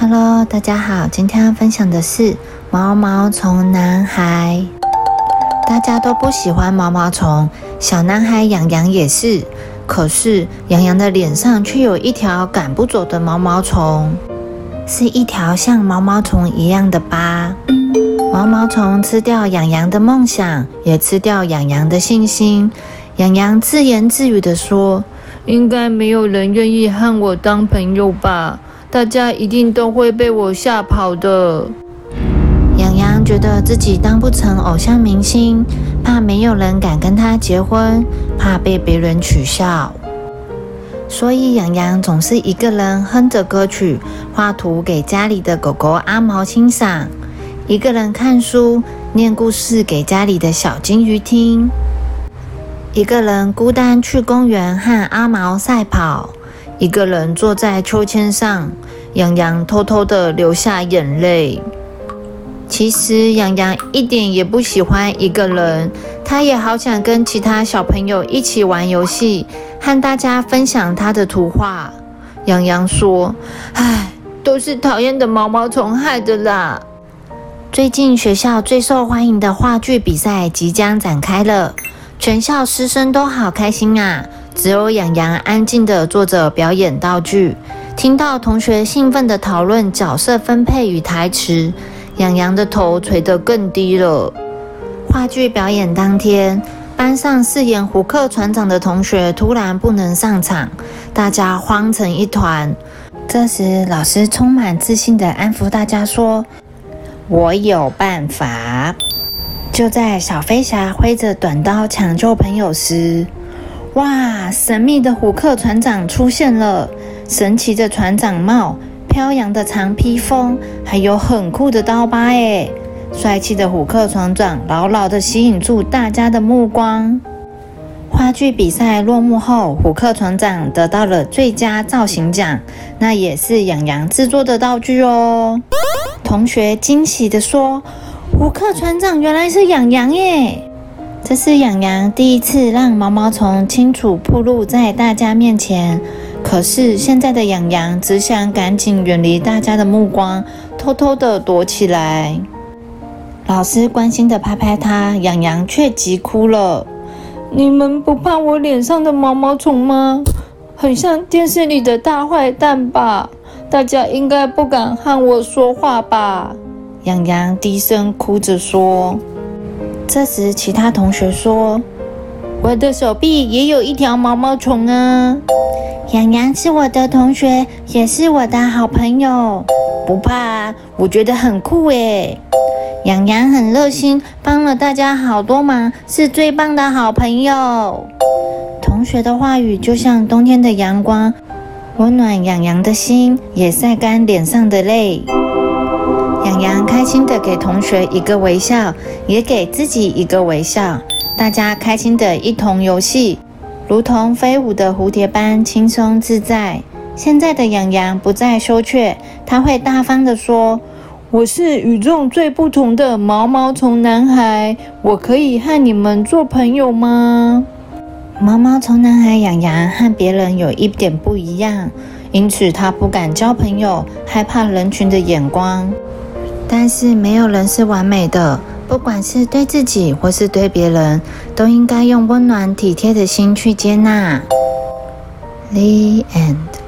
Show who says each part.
Speaker 1: Hello，大家好，今天要分享的是毛毛虫男孩。大家都不喜欢毛毛虫，小男孩养羊也是。可是羊羊的脸上却有一条赶不走的毛毛虫，是一条像毛毛虫一样的疤。毛毛虫吃掉羊羊的梦想，也吃掉羊羊的信心。羊羊自言自语地说：“应该没有人愿意和我当朋友吧？大家一定都会被我吓跑的。”洋洋觉得自己当不成偶像明星，怕没有人敢跟他结婚，怕被别人取笑，所以洋洋总是一个人哼着歌曲，画图给家里的狗狗阿毛欣赏。一个人看书、念故事给家里的小金鱼听；一个人孤单去公园和阿毛赛跑；一个人坐在秋千上，洋洋偷偷的流下眼泪。其实，洋洋一点也不喜欢一个人，他也好想跟其他小朋友一起玩游戏，和大家分享他的图画。洋洋说：“唉，都是讨厌的毛毛虫害的啦。”最近学校最受欢迎的话剧比赛即将展开了，全校师生都好开心啊！只有养羊安静地坐着表演道具，听到同学兴奋地讨论角色分配与台词，养羊的头垂得更低了。话剧表演当天，班上饰演胡克船长的同学突然不能上场，大家慌成一团。这时，老师充满自信地安抚大家说。我有办法！就在小飞侠挥着短刀抢救朋友时，哇！神秘的虎克船长出现了，神奇的船长帽、飘扬的长披风，还有很酷的刀疤诶！帅气的虎克船长牢牢地吸引住大家的目光。话剧比赛落幕后，虎克船长得到了最佳造型奖，那也是养羊制作的道具哦。同学惊喜地说：“虎克船长原来是养羊耶！”这是养羊第一次让毛毛虫清楚暴露在大家面前。可是现在的养羊只想赶紧远离大家的目光，偷偷地躲起来。老师关心地拍拍他，养羊却急哭了：“你们不怕我脸上的毛毛虫吗？很像电视里的大坏蛋吧？”大家应该不敢和我说话吧？养羊低声哭着说。这时，其他同学说：“我的手臂也有一条毛毛虫啊！”洋洋是我的同学，也是我的好朋友。不怕，我觉得很酷诶。洋洋很热心，帮了大家好多忙，是最棒的好朋友。同学的话语就像冬天的阳光。温暖洋洋的心，也晒干脸上的泪。养羊开心的给同学一个微笑，也给自己一个微笑。大家开心的一同游戏，如同飞舞的蝴蝶般轻松自在。现在的养羊不再羞怯，他会大方的说：“我是与众最不同的毛毛虫男孩，我可以和你们做朋友吗？”毛毛虫男孩养羊和别人有一点不一样，因此他不敢交朋友，害怕人群的眼光。但是没有人是完美的，不管是对自己或是对别人，都应该用温暖体贴的心去接纳。The end.